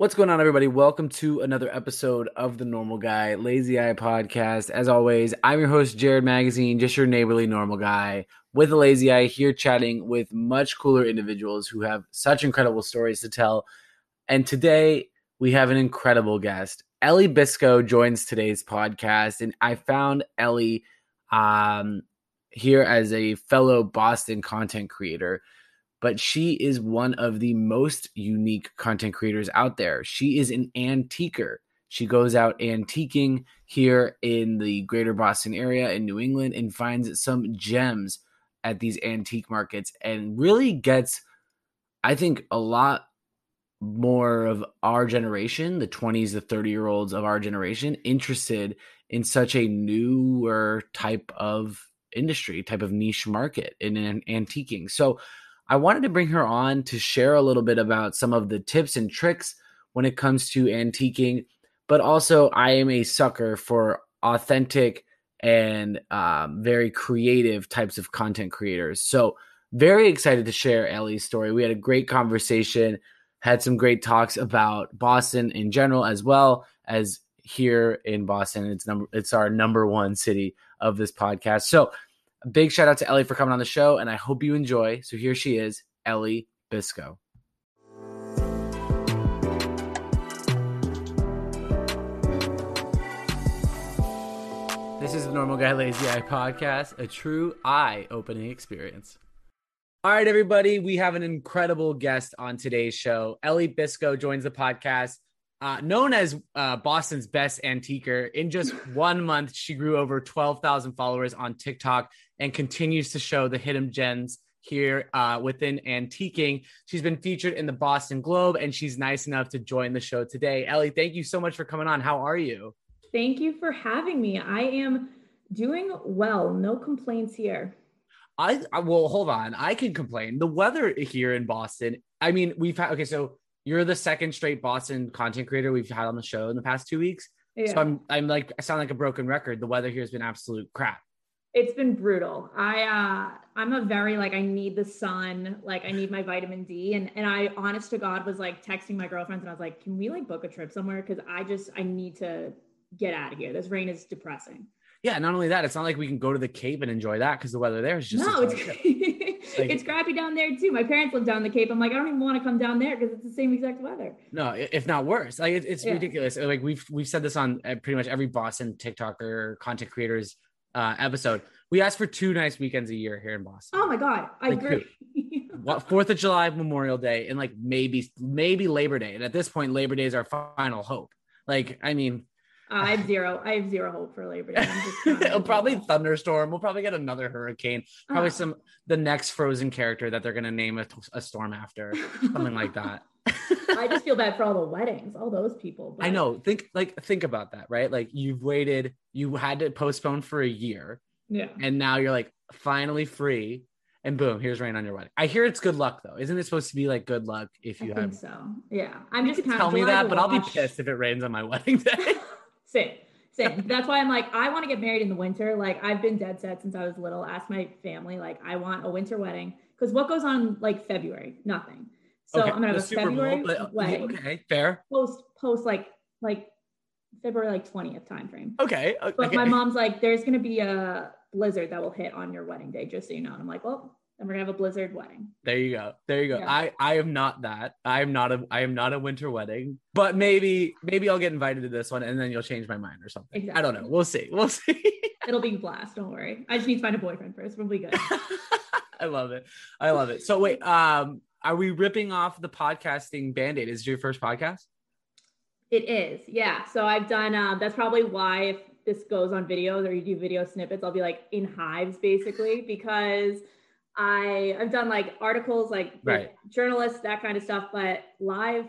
What's going on, everybody? Welcome to another episode of the Normal Guy Lazy Eye podcast. As always, I'm your host, Jared Magazine, just your neighborly normal guy with a lazy eye here chatting with much cooler individuals who have such incredible stories to tell. And today we have an incredible guest. Ellie Bisco joins today's podcast, and I found Ellie um, here as a fellow Boston content creator but she is one of the most unique content creators out there. She is an antiquer. She goes out antiquing here in the greater Boston area in New England and finds some gems at these antique markets and really gets, I think, a lot more of our generation, the 20s, the 30 year olds of our generation, interested in such a newer type of industry, type of niche market in an antiquing. So, I wanted to bring her on to share a little bit about some of the tips and tricks when it comes to antiquing, but also I am a sucker for authentic and um, very creative types of content creators. So, very excited to share Ellie's story. We had a great conversation, had some great talks about Boston in general, as well as here in Boston. It's number it's our number one city of this podcast. So a big shout out to Ellie for coming on the show, and I hope you enjoy. So here she is, Ellie Bisco. This is the Normal Guy Lazy Eye podcast, a true eye opening experience. All right, everybody, we have an incredible guest on today's show. Ellie Bisco joins the podcast. Uh, known as uh, Boston's best antiquer, in just one month, she grew over 12,000 followers on TikTok and continues to show the hidden gems here uh, within antiquing. She's been featured in the Boston Globe and she's nice enough to join the show today. Ellie, thank you so much for coming on. How are you? Thank you for having me. I am doing well. No complaints here. I, I well, hold on. I can complain. The weather here in Boston. I mean, we've had okay. So you're the second straight Boston content creator we've had on the show in the past two weeks. Yeah. So I'm I'm like I sound like a broken record. The weather here has been absolute crap. It's been brutal. I uh I'm a very like I need the sun, like I need my vitamin D. And and I honest to God was like texting my girlfriends and I was like, can we like book a trip somewhere? Cause I just I need to get out of here. This rain is depressing. Yeah, not only that, it's not like we can go to the Cape and enjoy that because the weather there is just no, it's, like, it's crappy down there too. My parents live down the Cape. I'm like, I don't even want to come down there because it's the same exact weather. No, if not worse. Like it, it's yeah. ridiculous. Like we've we've said this on uh, pretty much every Boston TikToker content creators uh, episode. We ask for two nice weekends a year here in Boston. Oh my god, I like agree. what Fourth of July, Memorial Day, and like maybe maybe Labor Day. And at this point, Labor Day is our final hope. Like, I mean, I have zero. I have zero hope for Labor Day. It'll probably thunderstorm. We'll probably get another hurricane. Probably oh. some the next Frozen character that they're gonna name a, a storm after, something like that. I just feel bad for all the weddings, all those people. But... I know. Think like think about that, right? Like you've waited, you had to postpone for a year. Yeah. And now you're like finally free. And boom, here's rain on your wedding. I hear it's good luck though. Isn't it supposed to be like good luck if you I have? so yeah, I'm just tell me that, but. I'll be pissed if it rains on my wedding day. Same. Same. That's why I'm like, I want to get married in the winter. Like I've been dead set since I was little. Ask my family, like, I want a winter wedding. Because what goes on like February? Nothing. So okay. I'm gonna have a February Bowl, but, uh, wedding. Okay, fair. Post post like like February like 20th time frame. Okay. Uh, okay. But my mom's like, there's gonna be a blizzard that will hit on your wedding day, just so you know. And I'm like, well, and we're gonna have a blizzard wedding. There you go. There you go. Yeah. I I am not that. I am not a I am not a winter wedding. But maybe maybe I'll get invited to this one and then you'll change my mind or something. Exactly. I don't know. We'll see. We'll see. It'll be a blast. Don't worry. I just need to find a boyfriend first. We'll be good. I love it. I love it. So wait, um, are we ripping off the podcasting band-aid? Is your first podcast? It is, yeah. So I've done um, that's probably why if this goes on videos or you do video snippets, I'll be like in hives basically because I I've done like articles, like right. journalists, that kind of stuff, but live,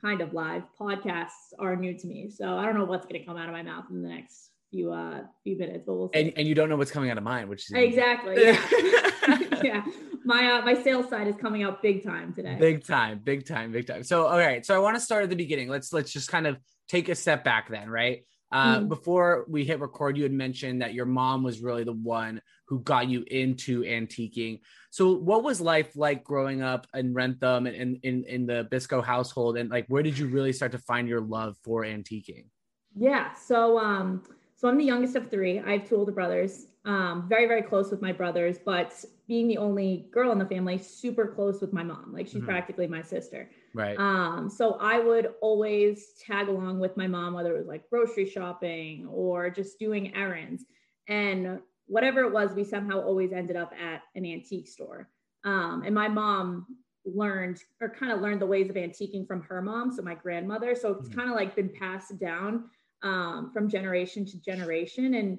kind of live podcasts are new to me. So I don't know what's going to come out of my mouth in the next few uh few minutes, but we'll see. And, and you don't know what's coming out of mine, which is exactly yeah. yeah. My uh, my sales side is coming out big time today. Big time, big time, big time. So all right, so I want to start at the beginning. Let's let's just kind of take a step back then, right? Uh, Mhm. Before we hit record, you had mentioned that your mom was really the one who got you into antiquing. So, what was life like growing up in Wrentham and in, in, in the Bisco household? And like, where did you really start to find your love for antiquing? Yeah. So um so I'm the youngest of three. I have two older brothers. Um, very, very close with my brothers, but being the only girl in the family, super close with my mom. Like she's Mhm. practically my sister. Right. Um, so I would always tag along with my mom, whether it was like grocery shopping or just doing errands. And whatever it was, we somehow always ended up at an antique store. Um, and my mom learned or kind of learned the ways of antiquing from her mom, so my grandmother. So it's Mhm. kind of like been passed down um, from generation to generation. And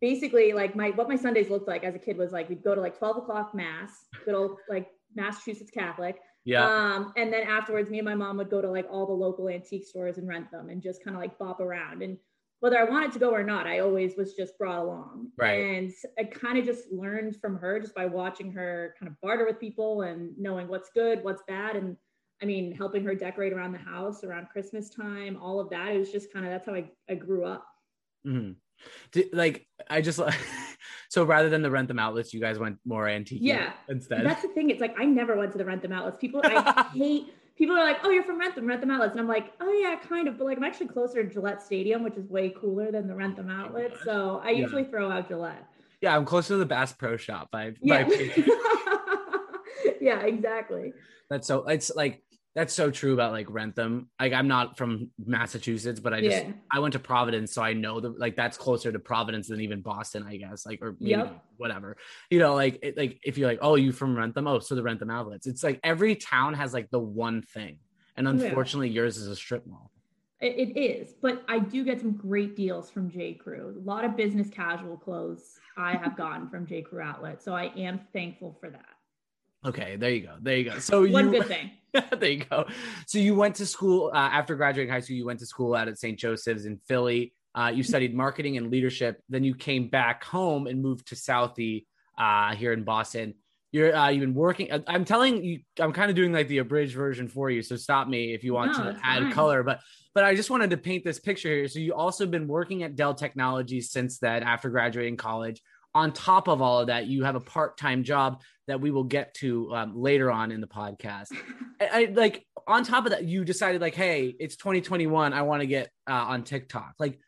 basically, like my what my Sundays looked like as a kid was like we'd go to like 12 o'clock mass, good old like Massachusetts Catholic. Yeah. Um, and then afterwards, me and my mom would go to like all the local antique stores and Wrentham and just kind of like bop around. And whether I wanted to go or not, I always was just brought along. Right. And I kind of just learned from her just by watching her kind of barter with people and knowing what's good, what's bad. And I mean, helping her decorate around the house around Christmas time, all of that. It was just kind of that's how I, I grew up. Mhm. Did- like, I just so rather than the Wrentham outlets, you guys went more antique Yeah. instead. That's the thing. It's like I never went to the rent them outlets. People, I hate. People are like, "Oh, you're from Wrentham, Rent Them outlets," and I'm like, "Oh yeah, kind of." But like, I'm actually closer to Gillette Stadium, which is way cooler than the Wrentham oh outlet. gosh. So I Yeah. usually throw out Gillette. yeah, I'm closer to the Bass Pro Shop. By, Yeah. by yeah, exactly. That's so it's like that's so true about like Wrentham. Like I'm not from Massachusetts, but I just yeah. I went to Providence, so I know the like that's closer to Providence than even Boston, I guess. Like or maybe Yep. whatever. You know, like it, like if you're like, oh, you from Wrentham? Oh, so the Wrentham outlets. It's like every town has like the one thing, and Yeah. unfortunately, yours is a strip mall. It, it is, but I do get some great deals from J. Crew. A lot of business casual clothes I have gotten from J. Crew outlet, so I am thankful for that. Okay, there you go. There you go. So One you good thing. there you go. So you went to school uh, after graduating high school. You went to school out at St. Joseph's in Philly. Uh, you studied marketing and leadership. Then you came back home and moved to Southie uh, here in Boston. You're uh, you've been working. I- I'm telling you, I'm kind of doing like the abridged version for you. So stop me if you want No, to add fine. color. But but I just wanted to paint this picture here. So you also been working at Dell Technologies since then after graduating college. On top of all of that, you have a part-time job that we will get to um, later on in the podcast. I, I like on top of that, you decided like, hey, it's 2021. I want to get uh, on TikTok. Like,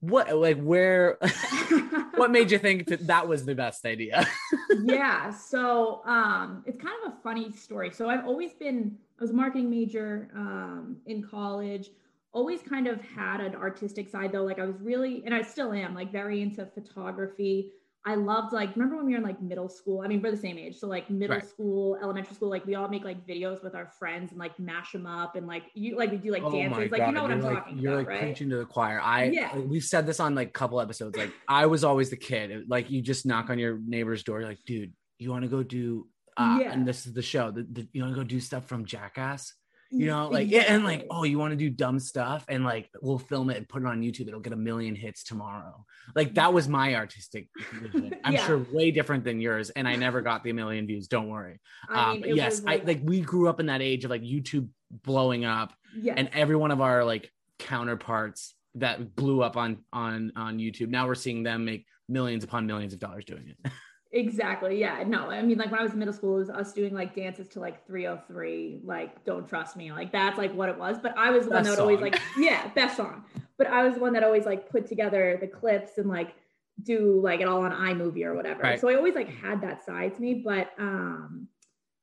what? Like, where? what made you think that that was the best idea? yeah so um it's kind of a funny story so i've always been i was a marketing major um in college always kind of had an artistic side though like i was really and i still am like very into photography i loved like remember when we were in like middle school i mean we're the same age so like middle Right. school elementary school like we all make like videos with our friends and like mash them up and like you like we do like dances like you know what i'm Oh you're like, talking you're about like right preaching to the choir. I Yeah. like, we've said this on like a couple episodes. Like I was always the kid. Like you just knock on your neighbor's door. You're like, dude, you want to go do? Uh, Yeah. And this is the show. The, the, you want to go do stuff from Jackass? You know like yeah, and like oh you want to do dumb stuff and like we'll film it and put it on youtube it'll get a million hits tomorrow. Like that was my artistic vision. I'm Yeah. sure way different than yours and i never got the million views don't worry. I um mean, it yes was i like we grew up in that age of like youtube blowing up yes. and every one of our like counterparts that blew up on on on youtube now we're seeing them make millions upon millions of dollars doing it Exactly. Yeah. No, I mean, like when I was in middle school, it was us doing like dances to like 3OH!3, like Don't Trust Me. Like that's like what it was. But I was the one that would always like, yeah, best song. But I was the one that always like put together the clips and like do like it all on iMovie or whatever. Right. So I always like had that side to me. But um,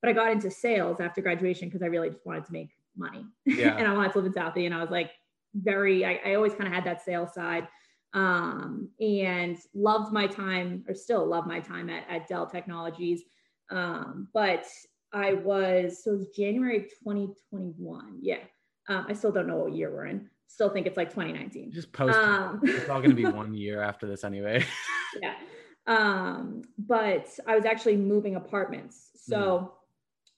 but I got into sales after graduation because I really just wanted to make money. Yeah. and I wanted to live in Southie. And I was like very, I, I always kind of had that sales side um, and loved my time or still love my time at, at Dell Technologies. Um, but I was, so it was January 2021. Yeah. Um, I still don't know what year we're in. Still think it's like 2019. just post Um, it's all gonna be one year after this anyway yeah. Um, but I was actually moving apartments. So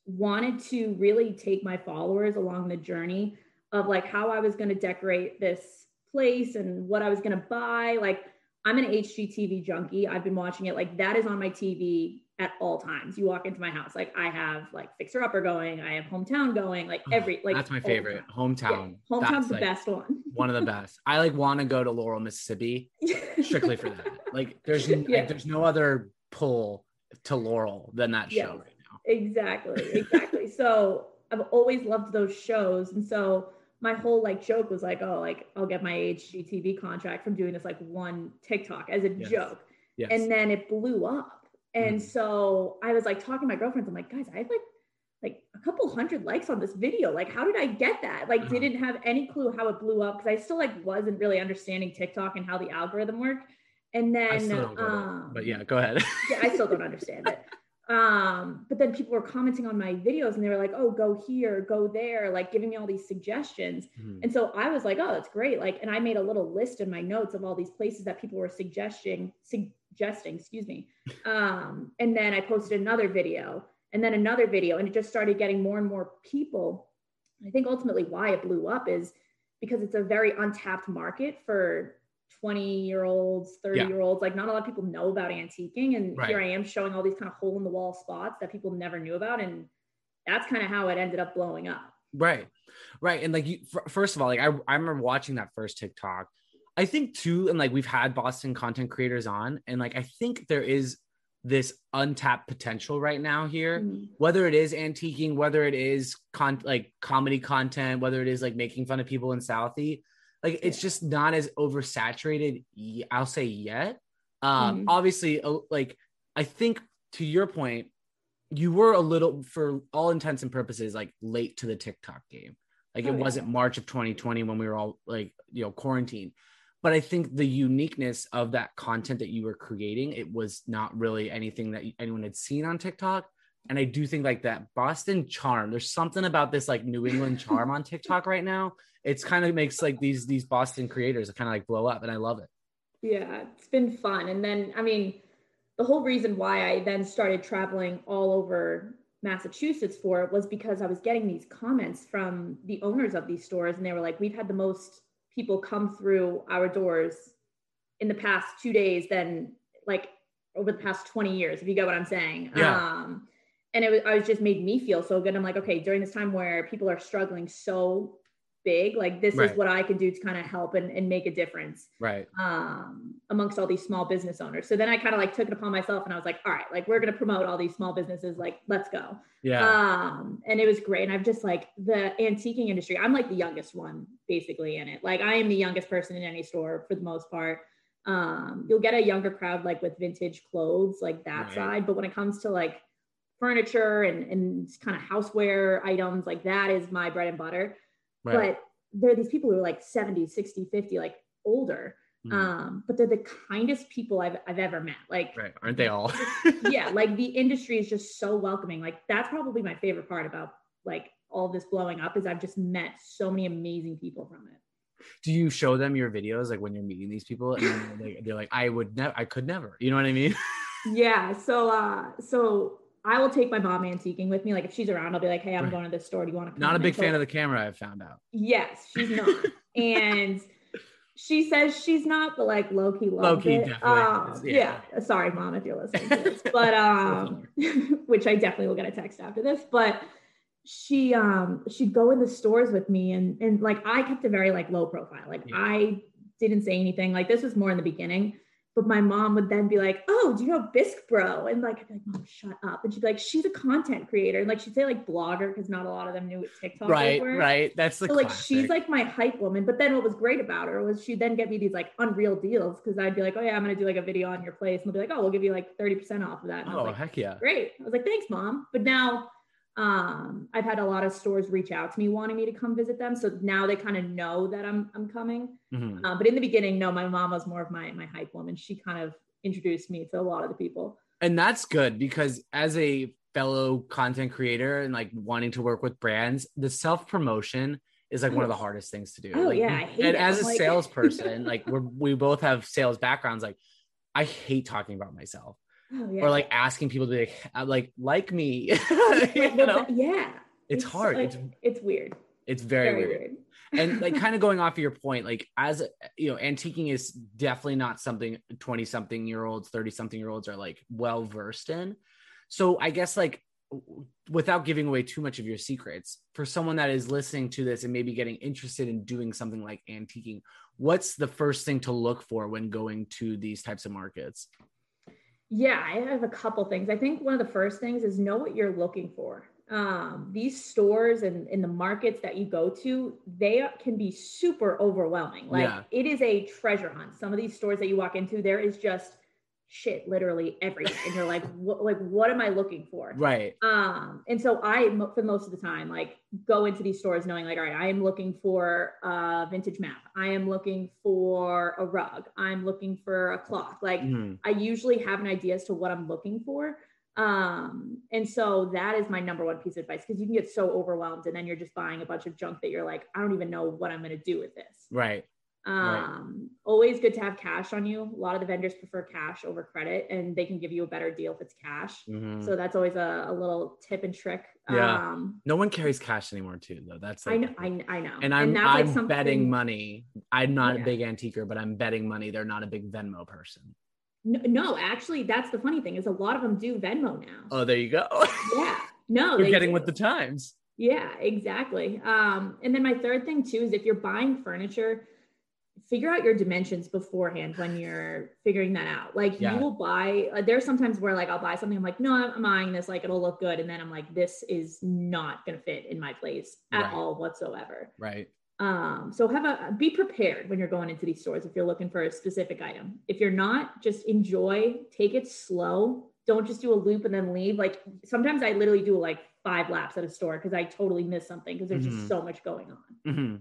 wanted to really take my followers along the journey of like how I was going to decorate this place and what I was going to buy. Like I'm an HGTV junkie. I've been watching it like that is on my TV at all times. You walk into my house, like I have like Fixer Upper going, I have Hometown going, like oh, every like that's my favorite hometown. Yeah, hometown's that's the like best one. one of the best. I like want to go to Laurel, Mississippi, strictly for that. Like there's Yeah. like, there's no other pull to Laurel than that show Yes. right now. exactly, exactly. so I've always loved those shows, and so my whole like joke was like, oh, like I'll get my HGTV contract from doing this like one TikTok as a Yes. joke. Yes. and then it blew up and Mhm. so i was like talking to my girlfriends i'm like guys i had like like a couple hundred likes on this video like how did i get that like Uh-huh. didn't have any clue how it blew up because i still like wasn't really understanding tiktok and how the algorithm worked and then I still don't um, it. But yeah, go ahead. yeah, I still don't understand it. Um, but then people were commenting on my videos and they were like, oh, go here, go there, like giving me all these suggestions. Mhm. And so I was like, oh, that's great. Like, and I made a little list in my notes of all these places that people were suggesting, suggesting, excuse me. Um, and then I posted another video and then another video, and it just started getting more and more people. I think ultimately why it blew up is because it's a very untapped market for 20 year olds, 30 Yeah. year olds. Like, not a lot of people know about antiquing. And here I am showing all these kind of hole in the wall spots that people never knew about. And that's kind of how it ended up blowing up. Right. Right. And like you f- first of all, like I, I remember watching that first TikTok. I think too, and like we've had Boston content creators on, and like I think there is this untapped potential right now here. Mhm. Whether it is antiquing, whether it is con like comedy content, whether it is like making fun of people in Southie, like it's just not as oversaturated. I'll say yet. Um, Mhm. obviously, like I think to your point, you were a little, for all intents and purposes, like late to the TikTok game. Like Oh, it yeah. wasn't March of 2020 when we were all like, you know, quarantined. But I think the uniqueness of that content that you were creating, it was not really anything that anyone had seen on TikTok. And I do think like that Boston charm, there's something about this like New England charm on TikTok right now. It's kind of makes like these these Boston creators kind of like blow up, and I love it. Yeah, it's been fun. And then, I mean, the whole reason why I then started traveling all over Massachusetts for it was because I was getting these comments from the owners of these stores, and they were like, "We've had the most people come through our doors in the past two days than like over the past 20 years, if you get what I'm saying." Yeah. Um, and it was, I was just made me feel so good. I'm like, okay, during this time where people are struggling so big, like this Right. is what I can do to kind of help and, and make a difference Right. um, amongst all these small business owners. So then I kind of like took it upon myself and I was like, all right, like we're going to promote all these small businesses. Like, let's go. Yeah. Um, and it was great. And I've just like the antiquing industry, I'm like the youngest one basically in it. Like I am the youngest person in any store for the most part. Um, you'll get a younger crowd like with vintage clothes, like that Right. side. But when it comes to like furniture and, and kind of houseware items, like that is my bread and butter right. but there are these people who are like 70 60 50 like older Mhm. um but they're the kindest people i've, I've ever met like right. Aren't they all? yeah like the industry is just so welcoming like that's probably my favorite part about like all this blowing up is i've just met so many amazing people from it do you show them your videos like when you're meeting these people and they're like, they're like i would never i could never you know what i mean yeah so uh so i will take my mom antiquing with me like if she's around i'll be like hey i'm going to this store do you want to come?" not a big fan of the camera i've found out Yes, she's not. and she says she's not, but like low key loves Low-key it. definitely Um, is, yeah. yeah. Sorry, mom, if you're listening to this. But um, which I definitely will get a text after this. But she um she'd go in the stores with me and and like I kept a very like low profile. Like Yeah. I didn't say anything. Like this was more in the beginning. But my mom would then be like, "Oh, do you know Bisque Bro?" And like, I'd be like, "Mom, shut up!" And she'd be like, "She's a content creator." And like, she'd say like blogger because not a lot of them knew what TikTok was. right were. right that's the So like she's like my hype woman. But then what was great about her was she'd then get me these like unreal deals because I'd be like, oh yeah, I'm gonna do like a video on your place, and they'll be like, oh, we'll give you like 30% off of that. And I was oh like, heck yeah great. I was like, thanks, mom. But now um I've had a lot of stores reach out to me wanting me to come visit them. So now they kind of know that I'm I'm coming. Mhm. Uh, but in the beginning, no, my mom was more of my my hype woman. She kind of introduced me to a lot of the people. and that's good because as a fellow content creator and like wanting to work with brands the self promotion is like one of the hardest things to do Oh, Like, yeah, I hate and it. as I'm a like- salesperson like we're, we both have sales backgrounds like i hate talking about myself Oh yeah. or like asking people to be like uh, like like me you know? yeah. it's hard like- it's it's weird. it's very, Very, weird. weird. and like kind of going off of your point like as you know antiquing is definitely not something 20 something year olds 30 something year olds are like well versed in So I guess like without giving away too much of your secrets, for someone that is listening to this and maybe getting interested in doing something like antiquing, what's the first thing to look for when going to these types of markets? Yeah, I have a couple things. I think one of the first things is know what you're looking for. Um, these stores and in the markets that you go to, they can be super overwhelming. Like yeah. it is a treasure hunt. Some of these stores that you walk into, there is just shit literally everything. And you're like what like what am i looking for? Right. Um and so i for most of the time like go into these stores knowing like all right i am looking for a vintage map. I am looking for a rug. I'm looking for a clock like mm-hmm. i usually have an idea as to what i'm looking for. Um and so that is my number one piece of advice because you can get so overwhelmed and then you're just buying a bunch of junk that you're like i don't even know what i'm going to do with this. Right um, right. Always good to have cash on you. A lot of the vendors prefer cash over credit, and they can give you a better deal if it's cash. Mm-hmm. So that's always a, a, little tip and trick. Yeah. Um, no one carries cash anymore, too, though. That's like, I know, I, I know. And I'm, and I'm like betting money. I'm not yeah. a big antiquer, but I'm betting money. They're not a big Venmo person. No, no, actually, that's the funny thing is a lot of them do Venmo now. Oh, there you go. yeah. No, you're getting do. with the times. Yeah, exactly. Um, and then my third thing too is if you're buying furniture figure out your dimensions beforehand when you're figuring that out. Like yeah. you will buy, uh, there's sometimes where like I'll buy something, I'm like, no, I'm buying this, like it'll look good. And then I'm like, this is not going to fit in my place at right. all whatsoever. Right. Um, so have a, be prepared when you're going into these stores if you're looking for a specific item. If you're not, just enjoy, take it slow. Don't just do a loop and then leave. Like sometimes I literally do like five laps at a store because I totally miss something because there's mm-hmm. just so much going on. Mm-hmm.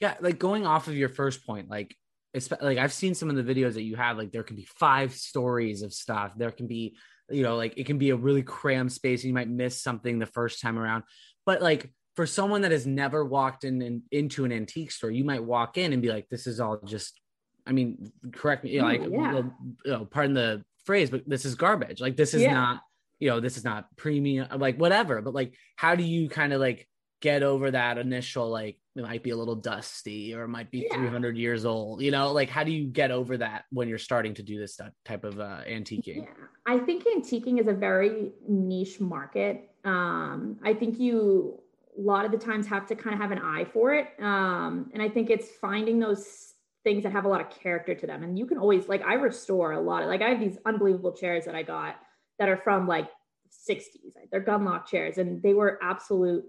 Yeah, like going off of your first point, like it's like I've seen some of the videos that you have. Like there can be five stories of stuff. There can be, you know, like it can be a really crammed space. And you might miss something the first time around, but like for someone that has never walked in, in into an antique store, you might walk in and be like, "This is all just." I mean, correct me, you know, like, yeah. you know, pardon the phrase, but this is garbage. Like this is yeah. not you know, this is not premium, like whatever. But like, how do you kind of like get over that initial like it might be a little dusty or it might be yeah. 300 years old you know like how do you get over that when you're starting to do this type of uh, antiquing yeah. i think antiquing is a very niche market um, i think you a lot of the times have to kind of have an eye for it um, and i think it's finding those things that have a lot of character to them and you can always like i restore a lot of like i have these unbelievable chairs that i got that are from like 60s. They're Gunlocke chairs and they were absolute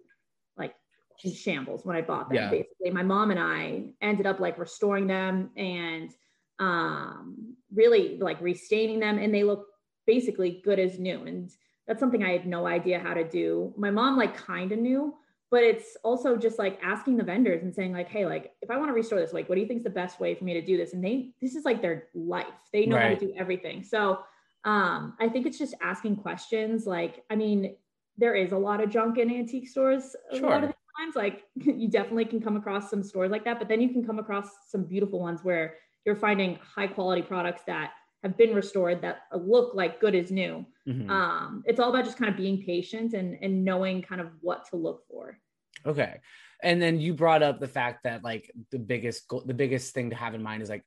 like shambles when I bought them. Yeah. Basically, my mom and I ended up like restoring them and um, really like restaining them, and they look basically good as new. And that's something I had no idea how to do. My mom like kind of knew, but it's also just like asking the vendors and saying like, hey, like if I want to restore this, like what do you think is the best way for me to do this? And they this is like their life. They know right. how to do everything. So um, I think it's just asking questions. Like, I mean, there is a lot of junk in antique stores a sure. lot of the times. Like, you definitely can come across some stores like that, but then you can come across some beautiful ones where you're finding high quality products that have been restored that look like good as new. Mm-hmm. Um, it's all about just kind of being patient and and knowing kind of what to look for. Okay. And then you brought up the fact that like the biggest the biggest thing to have in mind is like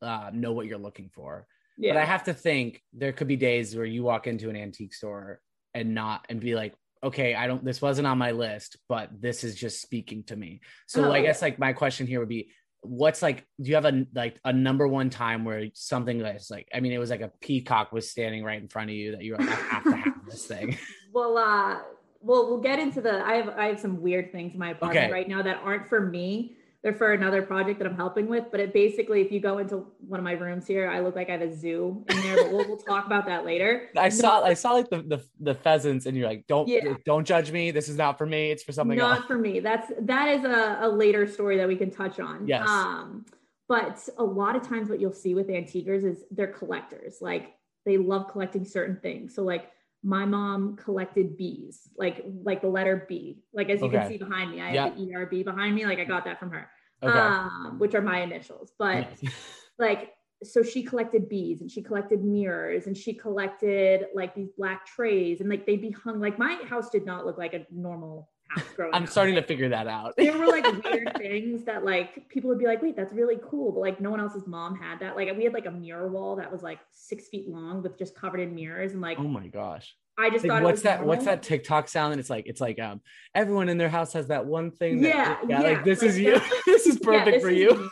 uh, know what you're looking for. Yeah. But I have to think there could be days where you walk into an antique store and not and be like, okay, I don't this wasn't on my list, but this is just speaking to me. So oh. I guess like my question here would be what's like do you have a like a number one time where something that's like I mean it was like a peacock was standing right in front of you that you like, I have to have this thing. Well uh well we'll get into the I have I have some weird things in my apartment okay. right now that aren't for me they're for another project that I'm helping with. But it basically, if you go into one of my rooms here, I look like I have a zoo in there. But we'll, we'll talk about that later. I saw I saw like the, the, the pheasants, and you're like, don't yeah. don't judge me. This is not for me. It's for something else. not else. for me. That's that is a, a later story that we can touch on. Yes. Um, but a lot of times, what you'll see with antiquers is they're collectors. Like they love collecting certain things. So like my mom collected bees, like like the letter B. Like as you okay. can see behind me, I have the ERB behind me. Like I got that from her okay. um, which are my initials. But like, so she collected beads and she collected mirrors and she collected like these black trays and like they'd be hung. Like my house did not look like a normal house growing I'm up. starting to figure that out. there were like weird things that like people would be like, wait, that's really cool. But like no one else's mom had that. Like we had like a mirror wall that was like six feet long with just covered in mirrors and like, oh my gosh I just Like, thought it what's that? What's normal. that TikTok sound? And it's like it's like um everyone in their house has that one thing. That, Yeah, yeah. Like this like is you. this is Yeah, perfect this for is you. me.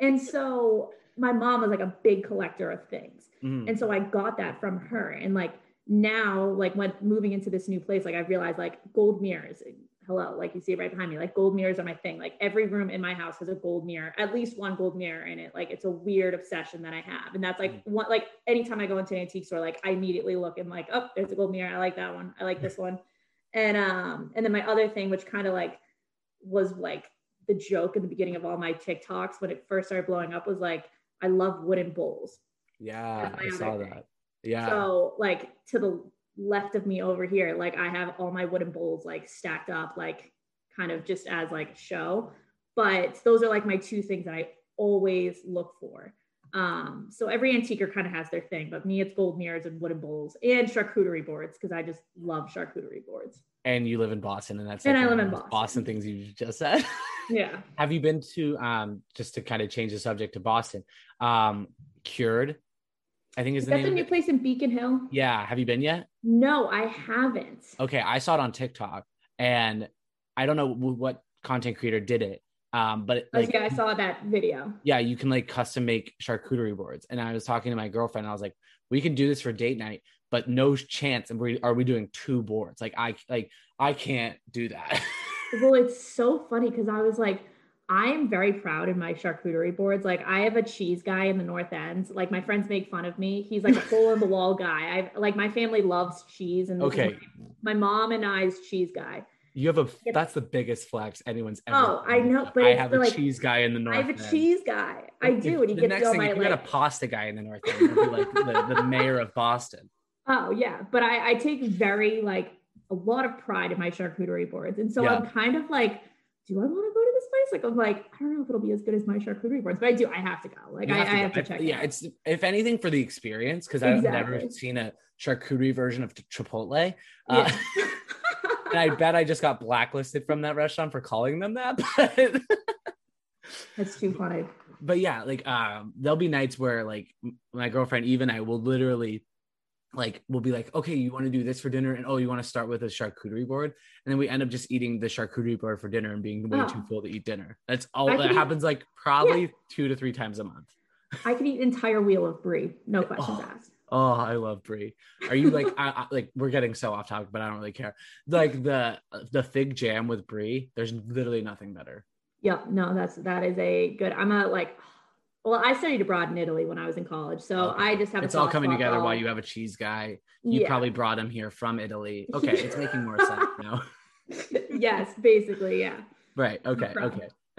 And so my mom was like a big collector of things. Mhm. And so I got that from her. And like now, like when moving into this new place, like I realized like gold mirrors. Hello, like you see it right behind me. Like gold mirrors are my thing. Like every room in my house has a gold mirror, at least one gold mirror in it. Like it's a weird obsession that I have. And that's like one like anytime I go into an antique store, like I immediately look and like, oh, there's a gold mirror. I like that one. I like this one. And um, and then my other thing, which kind of like was like the joke in the beginning of all my TikToks when it first started blowing up was like, I love wooden bowls. Yeah, I saw thing. that. Yeah. So like to the left of me over here, like I have all my wooden bowls like stacked up, like kind of just as like a show. But those are like my two things that I always look for. Um, so every antiquer kind of has their thing, but me, it's gold mirrors and wooden bowls and charcuterie boards because I just love charcuterie boards. and you live in Boston, and that's And like I live in those Boston. things you just said. Yeah. Have you been to um just to kind of change the subject to Boston? Um, Cured, I think is Is the that the new place in Beacon Hill? Yeah, have you been yet? No, I haven't. Okay, I saw it on TikTok, and I don't know what content creator did it, um, but like yeah, I saw that video. yeah, you can like custom make charcuterie boards. And I was talking to my girlfriend, and I was like, we can do this for date night, but no chance. And we are we doing two boards? Like I like I can't do that. Well, it's so funny because I was like, I am very proud in my charcuterie boards. Like, I have a cheese guy in the North End. Like, my friends make fun of me. He's like a hole in the wall guy. I like my family loves cheese, and Okay. my, my mom and I's cheese guy. you have a that's the biggest flex anyone's ever. Oh, I know, but I have a like- cheese guy in the north. I have a End. cheese guy. I If- do, and he the gets next all thing, my if you got a pasta guy in the north end, be like the, the mayor of Boston. Oh yeah, but I, I take very like a lot of pride in my charcuterie boards, and so Yeah. I'm kind of like, do I want to go to Like I'm like, I don't know if it'll be as good as my charcuterie boards, but I do. I have to go. Like You I, I have to check. yeah, it out. it's if anything for the experience because I've never seen a charcuterie version of Chipotle. Uh, Yeah. and I bet I just got blacklisted from that restaurant for calling them that. But That's too funny. but yeah, like um, there'll be nights where like my girlfriend Eve and I will literally like we'll be like, okay, you want to do this for dinner, and oh, you want to start with a charcuterie board, and then we end up just eating the charcuterie board for dinner and being way Oh. too full to eat dinner. That's all I that could eat- happens like probably two to three times a month. I can eat an entire wheel of brie, no oh, questions Oh. asked. Oh, I love brie. Are you like I, I, like we're getting so off topic, but I don't really care. Like the the fig jam with brie, there's literally nothing better. Yep, no, that's that is a good. I'm a like, well, I studied abroad in Italy when I was in college, so Okay. I just have. a It's all coming together all- while you have a cheese guy. You Yeah. probably brought him here from Italy. Okay, it's making more sense now. yes, basically, yeah. Right. Okay. Okay.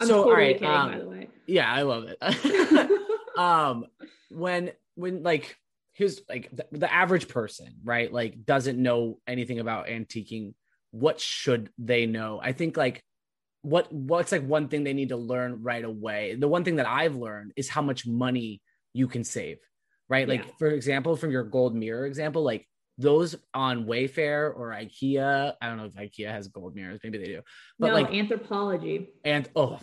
I'm so all right. kidding, um, by the way. yeah, I love it. um, when when like here's like the, the average person, right? Like doesn't know anything about antiquing. What should they know? I think like what what's like one thing they need to learn right away. The one thing that I've learned is how much money you can save, right? Like Yeah. for example, from your gold mirror example, like those on Wayfair or IKEA. I don't know if IKEA has gold mirrors. Maybe they do. But no, like Anthropologie. and oh,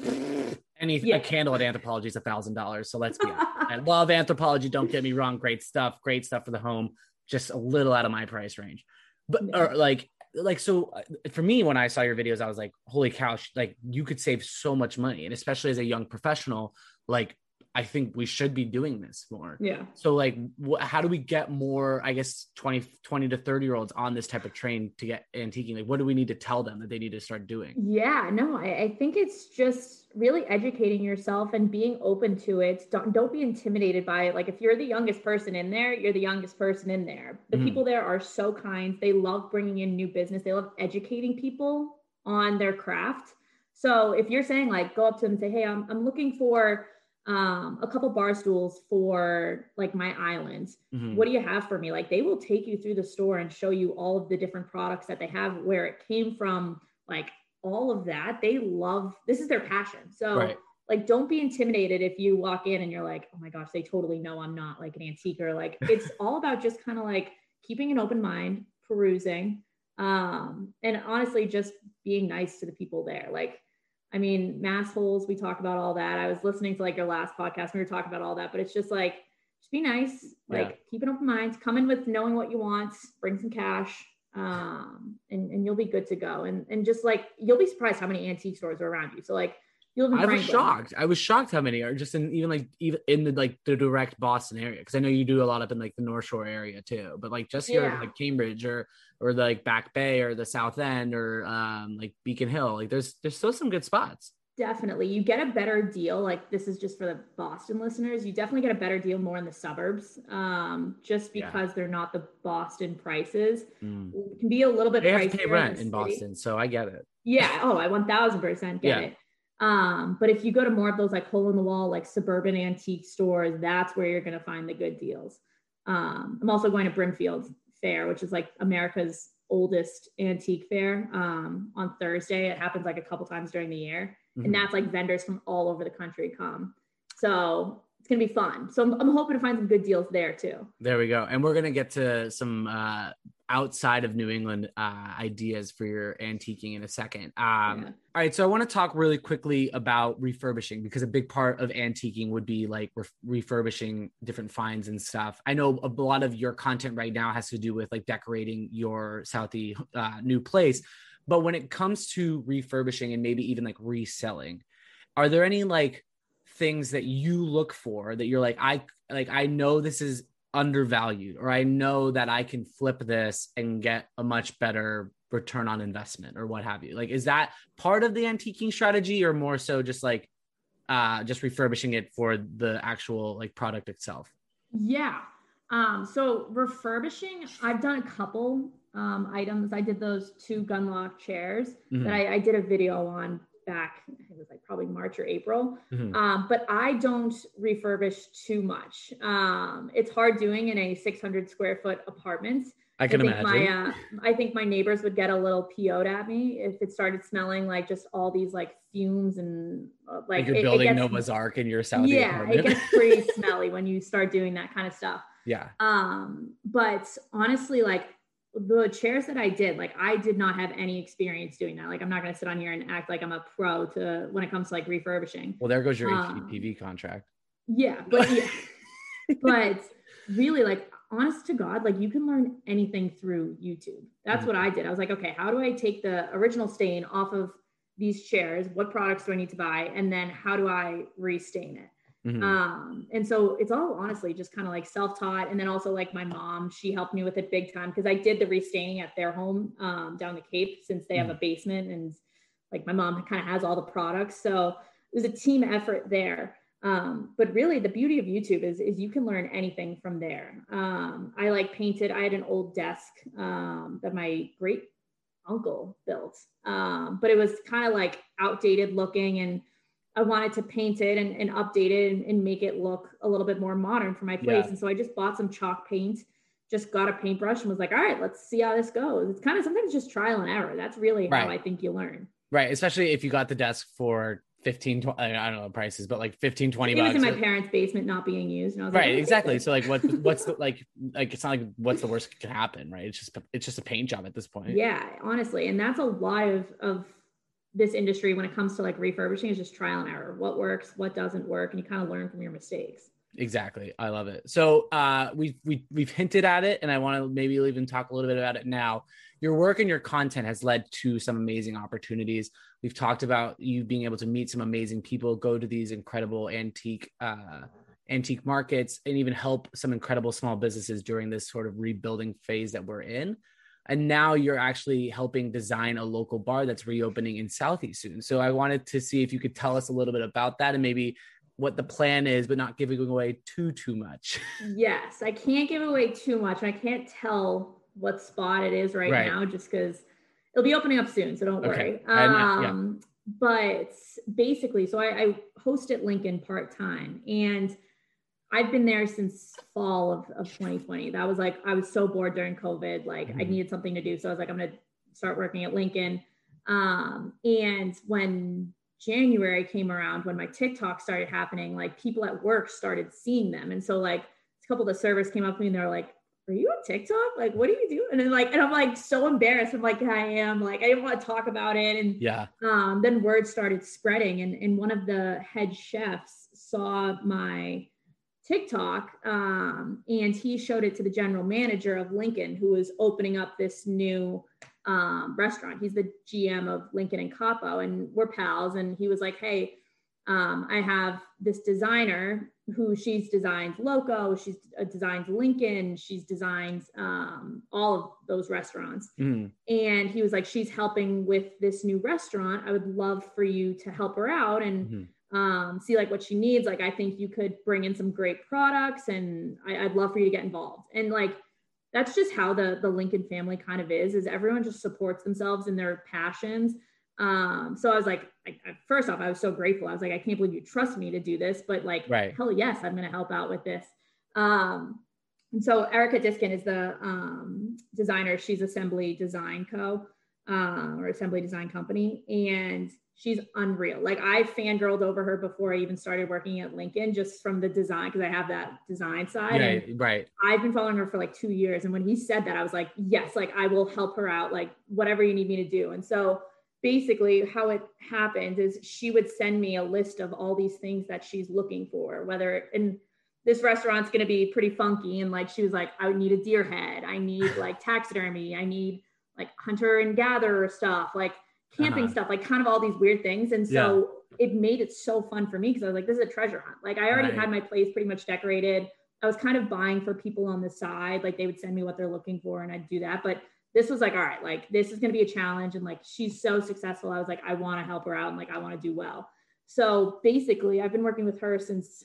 any Yeah. a candle at Anthropologie is a thousand dollars. So let's be. I love Anthropologie. Don't get me wrong. Great stuff. Great stuff for the home. Just a little out of my price range. But or like like so uh, for me when I saw your videos, I was like, holy cow! Like you could save so much money, and especially as a young professional, like I think we should be doing this more. yeah. So like, wh- how do we get more? I guess 20, 20 to thirty year olds on this type of train to get antiquing? Like, what do we need to tell them that they need to start doing? Yeah, no, I, I think it's just really educating yourself and being open to it. Don't don't be intimidated by it. Like if you're the youngest person in there, you're the youngest person in there. The Mhm. people there are so kind. They love bringing in new business. They love educating people on their craft. So if you're saying like go up to them and say, "Hey, I'm I'm looking for um, a couple bar stools for like my island. Mhm. What do you have for me?" Like they will take you through the store and show you all of the different products that they have, where it came from, like all of that. They love this is their passion. So Right. like don't be intimidated if you walk in and you're like, oh my gosh, they totally know I'm not like an antiquer. Like it's all about just kind of like keeping an open mind, perusing, um, and honestly just being nice to the people there. Like, I mean, mass holes, we talk about all that. I was listening to like your last podcast, we were talking about all that, but it's just like just be nice, like Yeah. keep an open mind, come in with knowing what you want, bring some cash, um, and, and you'll be good to go. And and just like you'll be surprised how many antique stores are around you. So like you live in I was shocked. I was shocked how many are just in even like even in the like the direct Boston area because I know you do a lot up in like the North Shore area too. But like just here in, Yeah. like Cambridge or or like Back Bay or the South End or um like Beacon Hill, like there's there's still some good spots. Definitely. You get a better deal. Like this is just for the Boston listeners. You definitely get a better deal more in the suburbs. Um, just Yeah. because they're not the Boston prices. Mm. It can be a little bit They have to pay rent the in. Boston, so I get it. Yeah. Oh, I 1000% get Yeah. it. Um, but if you go to more of those like hole in the wall, like suburban antique stores, that's where you're going to find the good deals. Um, I'm also going to Brimfield Fair, which is like America's oldest antique fair um, on Thursday. It happens like a couple times during the year. Mhm. And that's like vendors from all over the country come. So it's going to be fun. So I'm, I'm hoping to find some good deals there too. There we go. And we're gonna get to some uh outside of New England uh ideas for your antiquing in a second. Um Yeah. all right, so I want to talk really quickly about refurbishing because a big part of antiquing would be like ref- refurbishing different finds and stuff. I know a lot of your content right now has to do with like decorating your Southie uh, new place, but when it comes to refurbishing and maybe even like reselling, are there any like things that you look for that you're like I like I know this is undervalued or I know that I can flip this and get a much better return on investment or what have you. Like is that part of the antiquing strategy or more so just like uh just refurbishing it for the actual like product itself? Yeah. Um, so refurbishing, I've done a couple um, items. I did those two Gunlocke chairs Mhm. that I, I did a video on back, it was like probably March or April. Mhm. Um, but I don't refurbish too much. Um, it's hard doing in a 600 square foot apartment. I can think imagine. my uh, I think my neighbors would get a little PO'd at me if it started smelling like just all these like fumes and uh, like, like you're it- it building gets- Noah's Ark in your Southie yeah, apartment. it gets pretty smelly when you start doing that kind of stuff. yeah. Um, but honestly, like the chairs that I did, like I did not have any experience doing that. Like I'm not gonna sit on here and act like I'm a pro to when it comes to like refurbishing. Well, there goes your Um, HGTV contract. Yeah, but yeah, but really, like honest to God, like you can learn anything through YouTube. That's what I did. I was like, okay, how do I take the original stain off of these chairs? What products do I need to buy? And then how do I restain it? Mhm. Um, and so it's all honestly just kind of like self-taught. And then also like my mom, she helped me with it big time because I did the restaining at their home um, down the Cape since they have a basement and like my mom kind of has all the products. So it was a team effort there. Um, but really the beauty of YouTube is, is you can learn anything from there. Um, I like painted, I had an old desk um, that my great uncle built. Um, but it was kind of like outdated looking and I wanted to paint it and, and update it and, and make it look a little bit more modern for my place. Yeah. And so I just bought some chalk paint, just got a paintbrush and was like, all right, let's see how this goes. It's kind of sometimes just trial and error. That's really how I think you learn. Right, especially if you got the desk for 15 20, I don't know prices, but like 15 20 it was bucks. in my uh, parents' basement, not being used. And I was like, right, "Okay, exactly. So like what what's the like like it's not like what's the worst that could happen, right? It's just it's just a paint job at this point. Yeah, honestly. And that's a lot of, of this industry when it comes to like refurbishing is just trial and error. What works, what doesn't work, and you kind of learn from your mistakes. Exactly. I love it. So uh we we we've hinted at it and I want to maybe even talk a little bit about it now. Your work and your content has led to some amazing opportunities. We've talked about you being able to meet some amazing people, go to these incredible antique uh antique markets and even help some incredible small businesses during this sort of rebuilding phase that we're in. And now you're actually helping design a local bar that's reopening in Southie soon. So I wanted to see if you could tell us a little bit about that and maybe what the plan is, but not giving away too too much. Yes, I can't give away too much. I can't tell what spot it is right, Right. now just because it'll be opening up soon. So don't Okay. worry. Uh, yeah. Um, But basically, so I, I host at Lincoln part time and I've been there since fall of, of 2020. That was like, I was so bored during COVID. Like, I Mhm. needed something to do. So I was like, I'm going to start working at Lincoln. Um, and when January came around, when my TikTok started happening, like people at work started seeing them. And so, like, a couple of the servers came up to me and they were like, Are you on TikTok? Like, what do you do? And then, like, and I'm like so embarrassed. I'm like, I am. Like, I didn't want to talk about it. And Yeah. um, then word started spreading and, and one of the head chefs saw my TikTok, um, and he showed it to the general manager of Lincoln, who was opening up this new um, restaurant. He's the GM of Lincoln and Capo, and we're pals. And he was like, "Hey, um, I have this designer who she's designed Loco, she's uh, designed Lincoln, she's designed um, all of those restaurants. Mm. And he was like, she's helping with this new restaurant. I would love for you to help her out and mm-hmm. Um, see like what she needs. Like, I think you could bring in some great products, and I, I'd love for you to get involved. And like, that's just how the the Lincoln family kind of is. Is everyone just supports themselves in their passions um, so I was like, I, first off, I was so grateful. I was like, I can't believe you trust me to do this, but like, right. hell yes, I'm going to help out with this. Um, and so Erica Diskin is the um, designer. She's Assembly Design Co. Uh, or Assembly Design Company, and she's unreal. Like I fangirled over her before I even started working at Lincoln, just from the design because I have that design side. Right, right. I've been following her for like two years, and when he said that, I was like, yes, like I will help her out, like whatever you need me to do. And so basically how it happened is she would send me a list of all these things that she's looking for whether and this restaurant's going to be pretty funky and like she was like i would need a deer head i need like taxidermy i need like hunter and gatherer stuff like camping uh-huh. stuff like kind of all these weird things and so yeah. it made it so fun for me because i was like this is a treasure hunt like i already right. had my place pretty much decorated i was kind of buying for people on the side like they would send me what they're looking for and i'd do that but this was like, all right, like this is going to be a challenge. And like, she's so successful. I was like, I want to help her out and like, I want to do well. So basically, I've been working with her since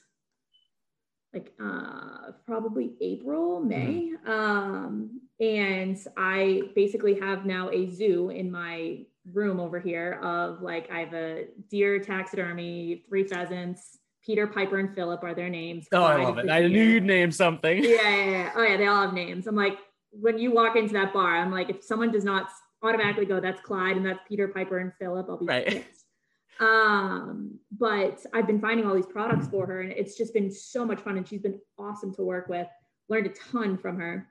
like uh, probably April, May. Mm-hmm. Um, and I basically have now a zoo in my room over here of like, I have a deer taxidermy, three pheasants, Peter, Piper, and Philip are their names. Oh, I love it. I knew you'd name something. Yeah, yeah, yeah. Oh, yeah. They all have names. I'm like, when you walk into that bar, I'm like, if someone does not automatically go, that's Clyde and that's Peter Piper and Philip, I'll be right. pissed. Um, but I've been finding all these products for her and it's just been so much fun and she's been awesome to work with. Learned a ton from her.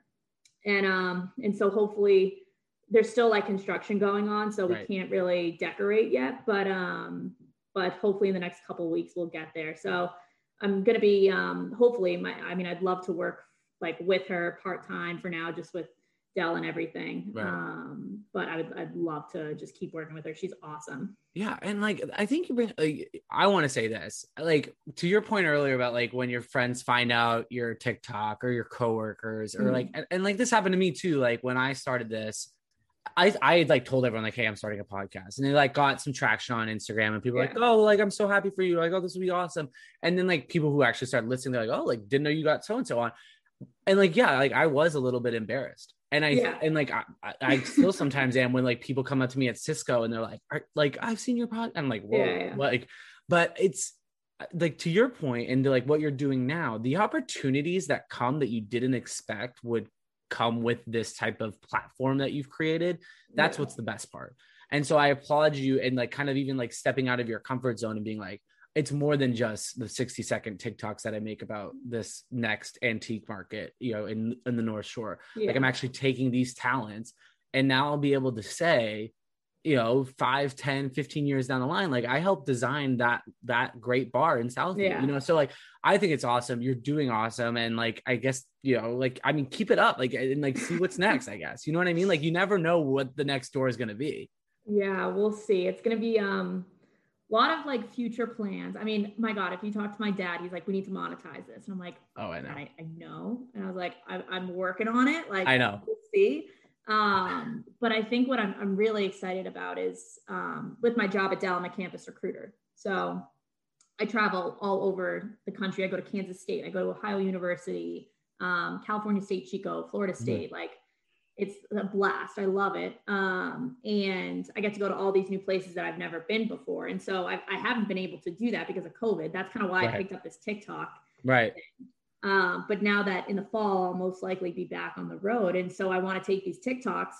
And um, and so hopefully there's still like construction going on, so we right. can't really decorate yet, but um, but hopefully in the next couple weeks we'll get there. So I'm gonna be um hopefully my I mean I'd love to work like with her part time for now, just with Dell and everything. Right. Um, but I would I'd love to just keep working with her. She's awesome. Yeah, and like I think you bring like I want to say this. Like to your point earlier about like when your friends find out your TikTok or your coworkers or mm-hmm. like and, and like this happened to me too. Like when I started this, I I like told everyone like, hey, I'm starting a podcast, and they like got some traction on Instagram, and people yeah. like, oh, like I'm so happy for you, like oh, this will be awesome, and then like people who actually started listening, they're like, oh, like didn't know you got so and so on, and like yeah like i was a little bit embarrassed and i yeah. and like I, I still sometimes am when like people come up to me at cisco and they're like like i've seen your podcast i'm like whoa yeah, yeah. like but it's like to your point and to like what you're doing now the opportunities that come that you didn't expect would come with this type of platform that you've created that's what's the best part and so i applaud you and like kind of even like stepping out of your comfort zone and being like it's more than just the 60 second TikToks that I make about this next antique market, you know, in, in the North Shore. Yeah. Like I'm actually taking these talents and now I'll be able to say, you know, five, 10, 15 years down the line, like I helped design that, that great bar in South, yeah. you know? So like, I think it's awesome. You're doing awesome. And like, I guess, you know, like, I mean, keep it up, like, and like, see what's next, I guess, you know what I mean? Like, you never know what the next door is going to be. Yeah, we'll see. It's going to be, um, lot of like future plans. I mean, my God, if you talk to my dad, he's like, we need to monetize this. And I'm like, oh, I know. I, I know. And I was like, I, am working on it. Like, I know. We'll see. Um, but I think what I'm, I'm really excited about is um, with my job at Dell, I'm a campus recruiter. So I travel all over the country. I go to Kansas State, I go to Ohio University, um, California State Chico, Florida mm-hmm. State. Mm-hmm. Like, it's a blast. I love it. Um, and I get to go to all these new places that I've never been before. And so I, I haven't been able to do that because of COVID. That's kind of why right. I picked up this TikTok. Right. Um, but now that in the fall, I'll most likely be back on the road. And so I want to take these TikToks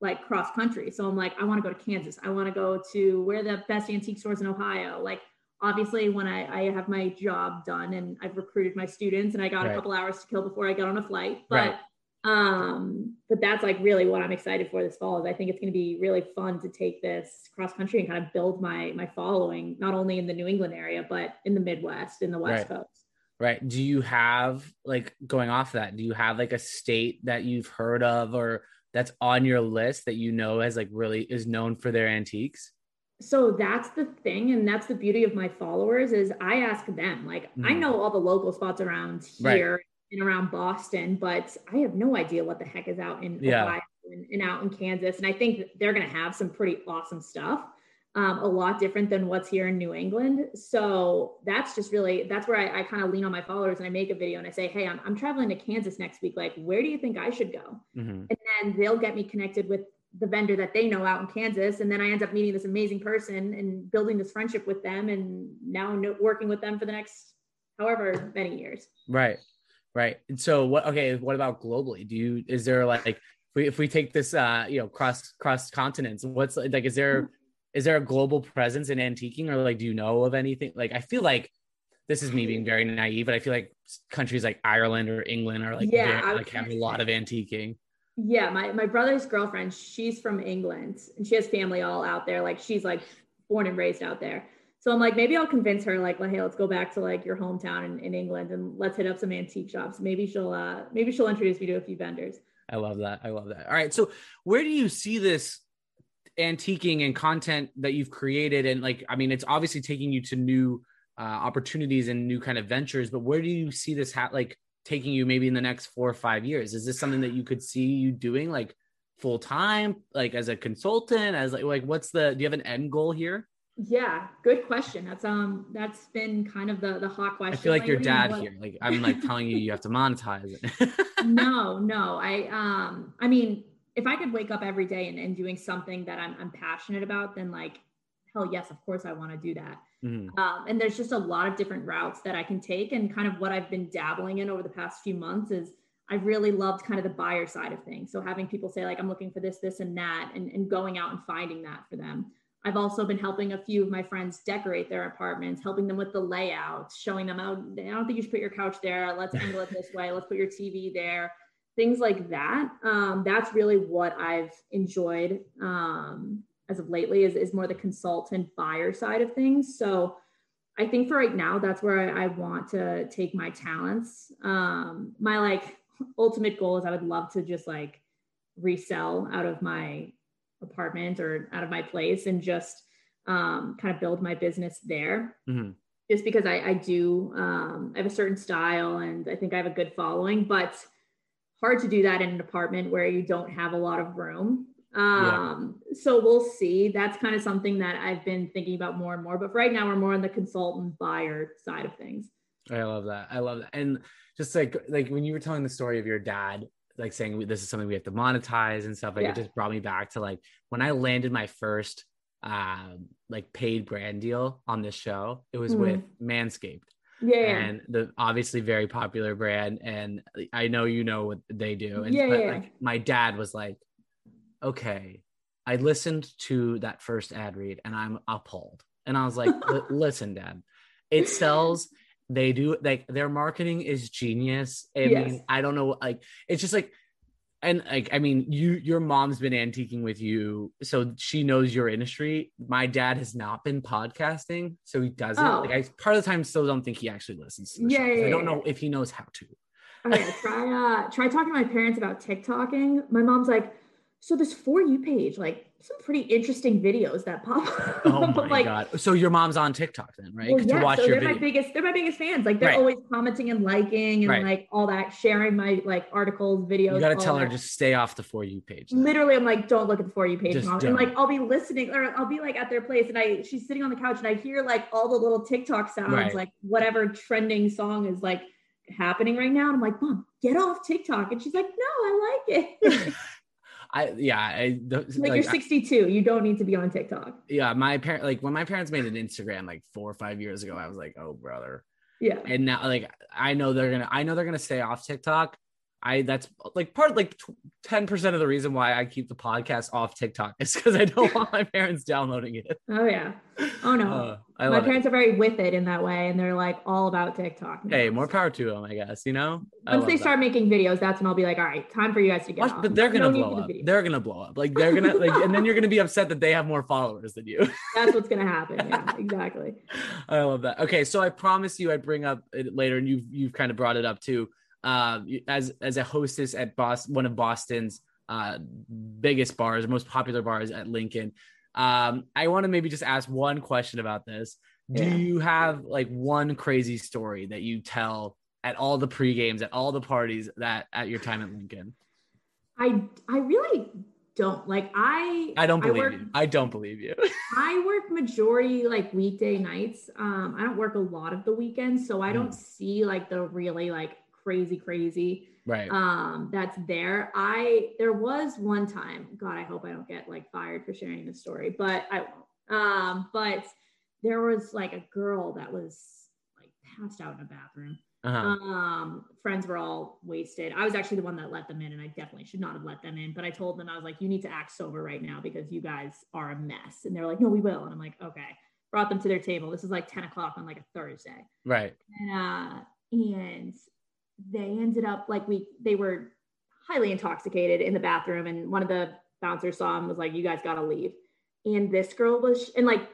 like cross country. So I'm like, I want to go to Kansas. I want to go to where the best antique stores in Ohio. Like, obviously, when I, I have my job done and I've recruited my students and I got right. a couple hours to kill before I get on a flight. But right um, but that's like really what I'm excited for this fall is I think it's going to be really fun to take this cross country and kind of build my my following not only in the New England area but in the Midwest in the West right. Coast. Right. Do you have like going off that? Do you have like a state that you've heard of or that's on your list that you know as like really is known for their antiques? So that's the thing, and that's the beauty of my followers is I ask them. Like mm. I know all the local spots around here right. And around Boston, but I have no idea what the heck is out in yeah. Ohio and, and out in Kansas. And I think they're going to have some pretty awesome stuff um, a lot different than what's here in New England. So that's just really that's where I, I kind of lean on my followers and I make a video and I say, hey, I'm, I'm traveling to Kansas next week. Like, where do you think I should go? Mm-hmm. And then they'll get me connected with the vendor that they know out in Kansas, and then I end up meeting this amazing person and building this friendship with them, and now working with them for the next however many years. Right, right. And so, what? Okay, what about globally? Do you is there like if we if we take this uh you know cross cross continents, what's like is there mm-hmm there a global presence in antiquing or like do you know of anything like i feel like this is me being very naive but i feel like countries like ireland or england are like yeah very, like have a lot of antiquing yeah my, my brother's girlfriend she's from england and she has family all out there like she's like born and raised out there so i'm like maybe i'll convince her like well, hey let's go back to like your hometown in, in england and let's hit up some antique shops. Maybe she'll uh maybe she'll introduce me to a few vendors. I love that. I love that. All right. So where do you see this antiquing and content that you've created? And like i mean it's obviously taking you to new uh, opportunities and new kind of ventures but where do you see this hat like taking you maybe in the next four or five years? Is this something that you could see you doing like full time like as a consultant as like like what's the do you have an end goal here yeah good question that's um that's been kind of the the hot question i feel like, like your dad here like i'm like telling you you have to monetize it no no i um i mean if I could wake up every day and, and doing something that I'm, I'm passionate about, then like, hell yes, of course I want to do that. Mm-hmm. Um, and there's just a lot of different routes that I can take. And kind of what I've been dabbling in over the past few months is I've really loved kind of the buyer side of things. So having people say like, I'm looking for this, this, and that, and, and going out and finding that for them. I've also been helping a few of my friends decorate their apartments, helping them with the layout, showing them out. I don't think you should put your couch there. Let's angle it this way. Let's put your TV there things like that. Um, that's really what I've enjoyed um, as of lately is, is more the consultant buyer side of things. So I think for right now, that's where I, I want to take my talents. Um, my like ultimate goal is I would love to just like resell out of my apartment or out of my place and just um, kind of build my business there. Mm-hmm. Just because I, I do, um, I have a certain style and I think I have a good following, but hard to do that in an apartment where you don't have a lot of room. Um, yeah. so we'll see. That's kind of something that I've been thinking about more and more. But right now, we're more on the consultant buyer side of things. I love that. I love that. And just like like when you were telling the story of your dad, like saying this is something we have to monetize and stuff, like yeah. it just brought me back to like when I landed my first um like paid brand deal on this show. It was mm-hmm. with Manscaped yeah, and the obviously very popular brand and i know you know what they do and yeah, but, yeah. like my dad was like okay i listened to that first ad read and i'm appalled and i was like listen dad it sells they do like their marketing is genius. I yes. mean i don't know like it's just like and like i mean you your mom's been antiquing with you so she knows your industry. My dad has not been podcasting so he doesn't oh. like i part of the time still don't think he actually listens to the yeah, yeah, i don't know if he knows how to. Okay try uh try talking to my parents about tiktoking. My mom's like so this for you page like some pretty interesting videos that pop oh up. Oh my like, god! So your mom's on TikTok then, right? Well, yeah, so they're my biggest. They're my biggest fans. Like they're right. always commenting and liking and right. like all that, sharing my like articles, videos. You got to tell that. her just stay off the for you page. Then. Literally, I'm like, don't look at the for you page, just mom. Don't. And like, I'll be listening, or I'll be like at their place, and I she's sitting on the couch, and I hear like all the little TikTok sounds, right. like whatever trending song is like happening right now. And I'm like, mom, get off TikTok, and she's like, no, I like it. I yeah, I like, like you're 62. I, you don't need to be on TikTok. Yeah, my parent like when my parents made an Instagram like four or five years ago, I was like, oh brother. Yeah. And now like I know they're gonna I know they're gonna stay off TikTok, I that's like part like ten percent of the reason why I keep the podcast off TikTok is because I don't want my parents downloading it. Oh yeah. Oh no. Uh, my parents it. are very with it in that way, and they're like all about TikTok. Now. Hey, more power to them, I guess. You know. Once they that. start making videos, that's when I'll be like, all right, time for you guys to get. Watch, off. But they're gonna blow up. The they're gonna blow up. Like they're gonna like, and then you're gonna be upset that they have more followers than you. that's what's gonna happen. Yeah, exactly. I love that. Okay, so I promise you, I'd bring up it later, and you've you've kind of brought it up too uh, as as a hostess at Boston, one of Boston's uh, biggest bars, most popular bars at Lincoln. Um, I want to maybe just ask one question about this. Do yeah. you have like one crazy story that you tell at all the pre games, at all the parties that at your time at Lincoln? I I really don't like I I don't believe I work, you. I don't believe you. I work majority like weekday nights. Um I don't work a lot of the weekends, so I don't mm. see like the really like crazy, crazy. Right. Um, that's there. I there was one time, God, I hope I don't get like fired for sharing this story, but I won't. Um, but there was like a girl that was like passed out in a bathroom. Uh-huh. Um, friends were all wasted. I was actually the one that let them in, and I definitely should not have let them in. But I told them I was like, "You need to act sober right now because you guys are a mess." And they're like, "No, we will." And I'm like, "Okay." Brought them to their table. This is like 10 o'clock on like a Thursday. Right. And uh, and they ended up like we they were highly intoxicated in the bathroom and one of the bouncers saw him was like you guys got to leave. And this girl was and like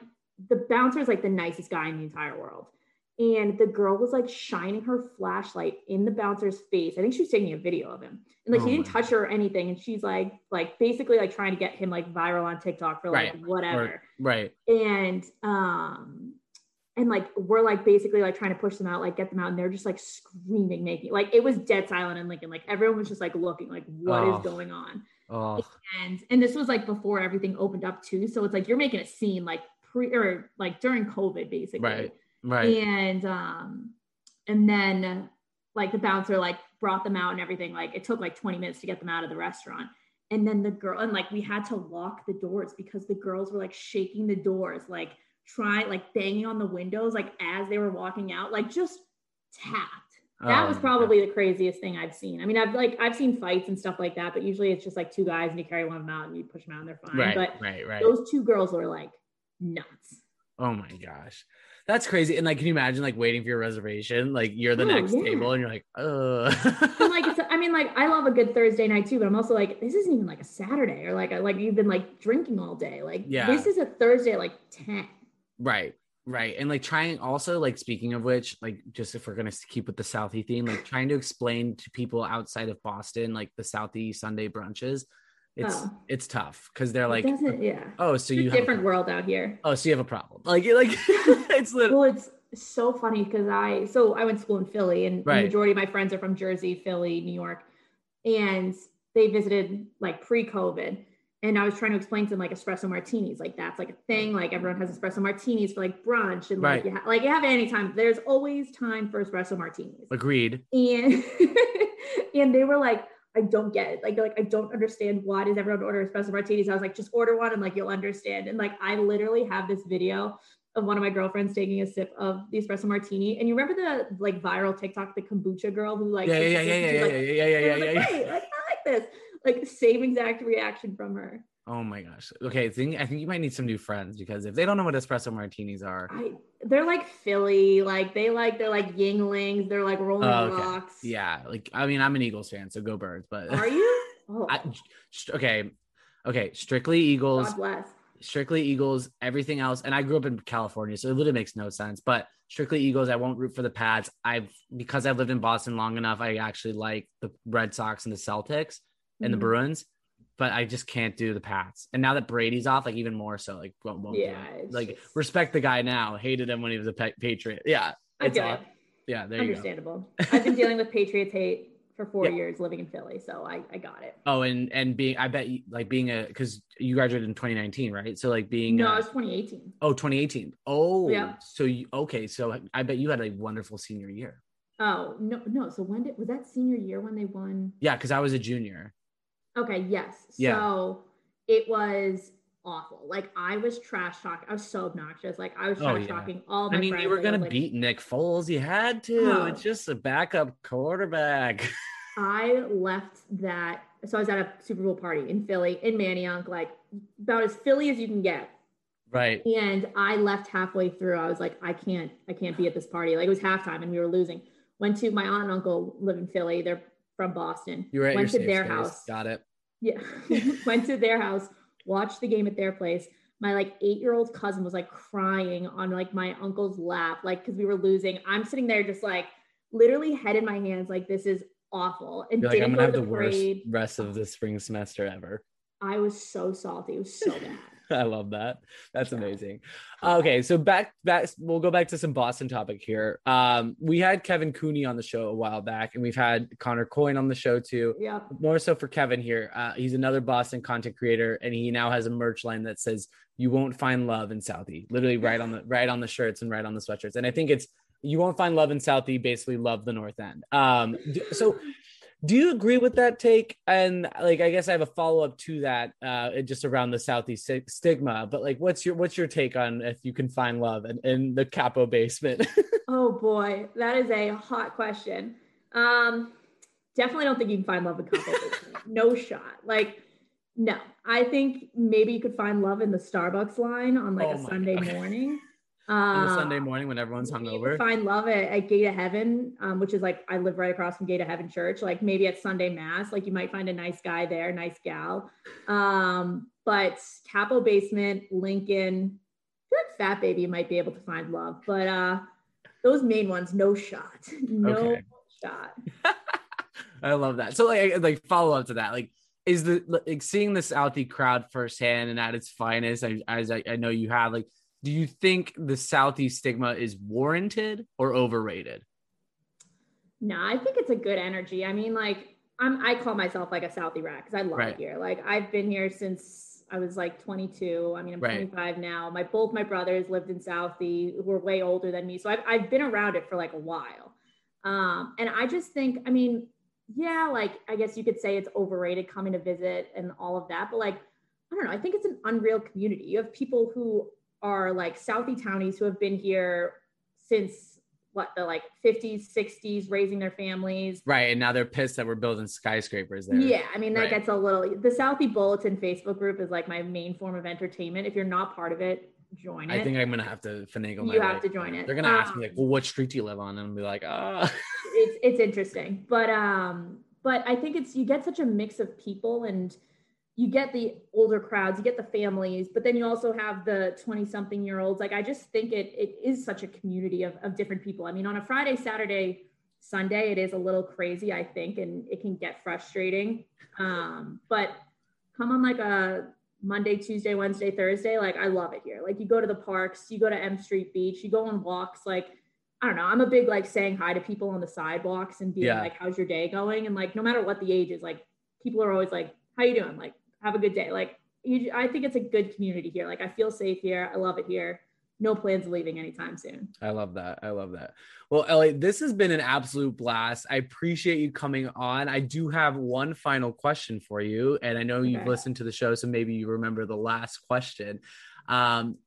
the bouncer is like the nicest guy in the entire world. And the girl was like shining her flashlight in the bouncer's face. I think she was taking a video of him. And like oh he didn't touch her or anything. And she's like like basically like trying to get him like viral on tiktok for like right. whatever. right. And um and like we're like basically like trying to push them out, like get them out, and they're just like screaming, making like it was dead silent in Lincoln. Like everyone was just like looking, like what oh. is going on? Oh. And and this was like before everything opened up too. So it's like you're making a scene like pre or like during COVID, basically. Right. Right. And um and then like the bouncer like brought them out and everything. Like it took like 20 minutes to get them out of the restaurant. And then the girl and like we had to lock the doors because the girls were like shaking the doors, like trying like banging on the windows like as they were walking out, like just tapped. That oh, was probably yeah. the craziest thing I've seen. I mean, I've like I've seen fights and stuff like that, but usually it's just like two guys and you carry one of them out and you push them out and they're fine. Right, but right, right. those two girls were like nuts. Oh my gosh. That's crazy. And like, can you imagine like waiting for your reservation? Like you're the oh, next yeah. table and you're like, uh like it's, I mean, like I love a good Thursday night too, but I'm also like, this isn't even like a Saturday or like I like you've been like drinking all day. Like yeah. this is a Thursday at like 10. Right. Right. And like trying also like speaking of which, like just if we're gonna keep with the Southie theme, like trying to explain to people outside of Boston, like the Southie Sunday brunches, it's oh. it's tough because they're like oh, yeah. Oh, so you have a different world out here. Oh, so you have a problem. Like like it's literally well, it's so funny because I so I went to school in Philly and right. the majority of my friends are from Jersey, Philly, New York, and they visited like pre-COVID and I was trying to explain to them like espresso martinis, like that's like a thing. Like everyone has espresso martinis for like brunch, and right. like you ha- like you have any time. There's always time for espresso martinis. Agreed. And and they were like, I don't get it. Like they're like, I don't understand why does everyone order espresso martinis? I was like, just order one and like you'll understand. And like I literally have this video of one of my girlfriends taking a sip of the espresso martini. And you remember the like viral TikTok, the kombucha girl who like yeah yeah yeah yeah yeah, yeah yeah yeah yeah. Hey, like I like this like same exact reaction from her. Oh my gosh. Okay, I think I think you might need some new friends because if they don't know what espresso martinis are, I, they're like Philly, like they like they're like Yuenglings, they're like Rolling oh, okay. Rocks. Yeah, like I mean, I'm an Eagles fan, so go Birds. But are you? Oh. I, okay, okay, strictly Eagles. God bless. Strictly Eagles. Everything else, and I grew up in California, so it literally makes no sense. But strictly Eagles. I won't root for the Pats. I've because I've lived in Boston long enough. I actually like the Red Sox and the Celtics and mm-hmm. the Bruins but I just can't do the Pats. And now that Brady's off, like even more so, like won't, won't yeah, like just... respect the guy now. Hated him when he was a Patriot. Yeah, it's off. Yeah, there understandable. I've been dealing with Patriots hate for four yeah. years living in Philly, so I I got it. Oh, and and being I bet you, like being a because you graduated in 2019, right? So like being no, it was 2018. Oh, 2018. Oh, yeah. So you okay? So I bet you had a wonderful senior year. Oh no, no. So when did was that senior year when they won? Yeah, because I was a junior. Okay, yes. Yeah. So it was awful. Like I was trash talking. I was so obnoxious. Like I was oh, trash oh, yeah. talking all my I mean, friends. you were gonna like, beat Nick Foles. You had to. Oh. It's just a backup quarterback. I left that. So I was at a Super Bowl party in Philly, in Manayunk, like about as Philly as you can get. Right. And I left halfway through. I was like, I can't, I can't be at this party. Like it was halftime and we were losing. Went to my aunt and uncle live in Philly. They're from Boston. You were at Went to their space. house. Got it. Yeah. Went to their house, watched the game at their place. My like eight year old cousin was like crying on like my uncle's lap, like because we were losing. I'm sitting there just like literally head in my hands, like this is awful. And You're like, I'm didn't gonna have go the worst rest of the spring semester ever. I was so salty. It was so bad. I love that. That's amazing. Okay, so back back we'll go back to some Boston topic here. Um, we had Kevin Cooney on the show a while back, and we've had Connor Coyne on the show too. Yeah. More so for Kevin here. Uh, he's another Boston content creator, and he now has a merch line that says "You won't find love in Southie," literally right on the right on the shirts and right on the sweatshirts. And I think it's "You won't find love in Southie," basically love the North End. Um, so do you agree with that take and like i guess i have a follow-up to that uh just around the Southie sti- stigma but like what's your what's your take on if you can find love in, in the capo basement Oh boy, that is a hot question. Um, definitely don't think you can find love in Capo Basement. no shot. Like, no. I think maybe you could find love in the Starbucks line on like Oh a Sunday God. morning. On a sunday morning when everyone's hungover find love at, at Gate of Heaven, um, which is like I live right across from Gate of Heaven Church. Like maybe at Sunday Mass, like you might find a nice guy there, nice gal. Um, but Capo Basement, Lincoln, I feel like Fat Baby you might be able to find love, but uh, those main ones, no shot, no Okay. shot. i love that so like like follow up to that like is the like seeing the southie crowd firsthand and at its finest I, as I, I know you have like do you think the Southie stigma is warranted or overrated No, I think it's a good energy. I mean, like I'm I call myself like a Southie rat because I love Right. it here. Like I've been here since I was like 22. I mean, I'm Right. 25 now. My both my brothers lived in Southie who are way older than me. So I've I've been around it for like a while. Um, and I just think, I mean, yeah, like I guess you could say it's overrated coming to visit and all of that, but like I don't know, I think it's an unreal community. You have people who are like Southie townies who have been here since what the like 50s, 60s, raising their families. right and now they're pissed that we're building skyscrapers there Yeah, I mean that Right. gets a little. The Southie Bulletin Facebook group is like my main form of entertainment. If you're not part of it, join it. I think I'm gonna have to finagle. You have way. to join it. They're gonna ask me like, Um, "Well, what street do you live on?" And I'll be like, "Ah." it's it's interesting, but um, but I think it's you get such a mix of people and you get the older crowds, you get the families, but then you also have the 20 something year olds. Like I just think it it is such a community of, of different people. I mean, on a Friday, Saturday, Sunday, it is a little crazy, I think, and it can get frustrating. Um, but come on like a Monday, Tuesday, Wednesday, Thursday, like I love it here. Like you go to the parks, you go to M Street Beach, you go on walks, like I don't know. I'm a big like saying hi to people on the sidewalks and being Yeah. like, "How's your day going?" And like, no matter what the age is, like people are always like, "How you doing?" Like, "Have a good day." Like, you, I think it's a good community here. Like, I feel safe here. I love it here. No plans of leaving anytime soon. I love that. I love that. Well, Ellie, this has been an absolute blast. I appreciate you coming on. I do have one final question for you, and I know you've listened to the show, so maybe you remember the last question. Um,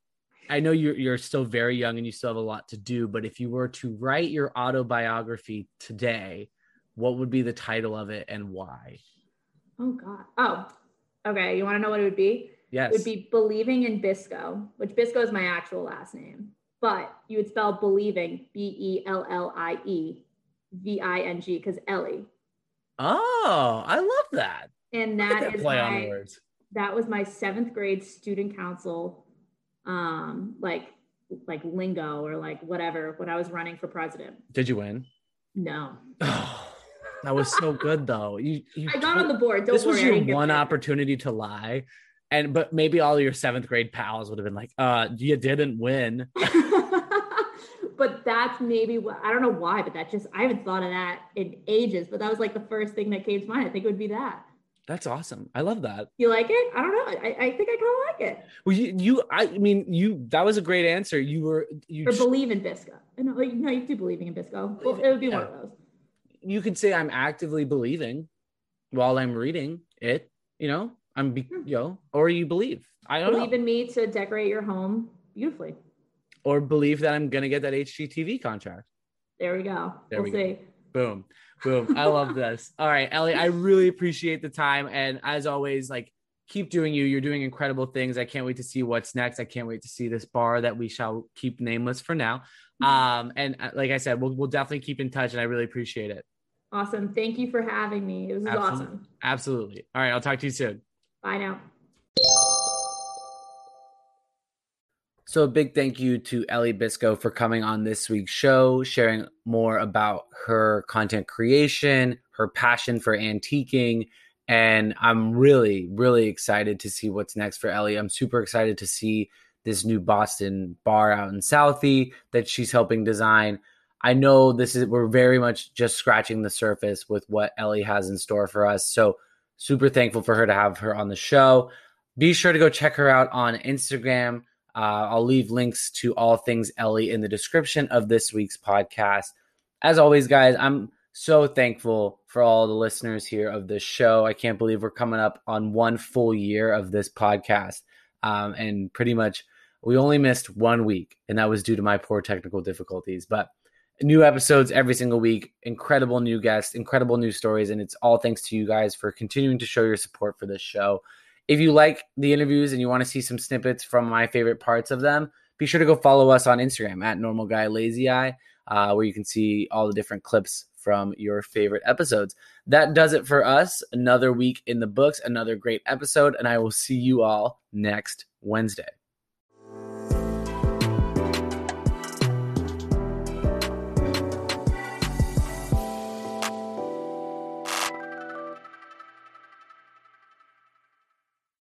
I know you're you're still very young and you still have a lot to do, but if you were to write your autobiography today, what would be the title of it and why? Oh God. Oh, okay. You want to know what it would be? Yes. It would be believing in Bisco, which Bisco is my actual last name, but you would spell believing B E L L I E V I N G because Ellie, oh, I love that. and like that is play on my words. that was my seventh grade student council, um, like like lingo or like whatever when I was running for president. Did you win? No, Oh, that was so good though. You, you I got on the board. Don't this worry, was your one opportunity to lie. And but maybe all your seventh grade pals would have been like, uh, you didn't win. but that's maybe what I don't know why, but that just I haven't thought of that in ages. But that was like the first thing that came to mind. I think it would be that. That's awesome. I love that. You like it? I don't know. I, I think I kind of like it. Well, you, you, I mean, you. That was a great answer. You were, you, Or believe in Bisco. No, like, no, you do believing in Bisco. Well, it would be one of those. You could say I'm actively believing while I'm reading it. You know, I'm, be, Hmm. you know, or you believe. I don't Believe know, in me to decorate your home beautifully. or believe that I'm gonna get that HGTV contract. There we go. There we'll we go. see. Boom. Boom. I love this. All right, Ellie, I really appreciate the time. And as always, like keep doing you. You're doing incredible things. I can't wait to see what's next. I can't wait to see this bar that we shall keep nameless for now. Um, and uh, like I said, we'll we'll definitely keep in touch and I really appreciate it. Awesome. Thank you for having me. This was Absolutely. awesome. Absolutely. All right, I'll talk to you soon. Bye now. So, a big thank you to Ellie Bisco for coming on this week's show, sharing more about her content creation, her passion for antiquing. And I'm really, really excited to see what's next for Ellie. I'm super excited to see this new Boston bar out in Southie that she's helping design. I know this is, we're very much just scratching the surface with what Ellie has in store for us. So, super thankful for her to have her on the show. Be sure to go check her out on Instagram uh, I'll leave links to all things Ellie in the description of this week's podcast. As always, guys, I'm so thankful for all the listeners here of this show. I can't believe we're coming up on one full year of this podcast. Um, and pretty much we only missed one week, and that was due to my poor technical difficulties. But new episodes every single week, incredible new guests, incredible new stories, and it's all thanks to you guys for continuing to show your support for this show. If you like the interviews and you want to see some snippets from my favorite parts of them, be sure to go follow us on Instagram at Normal Guy Lazy Eye, uh, where you can see all the different clips from your favorite episodes. That does it for us. Another week in the books, another great episode, and I will see you all next Wednesday.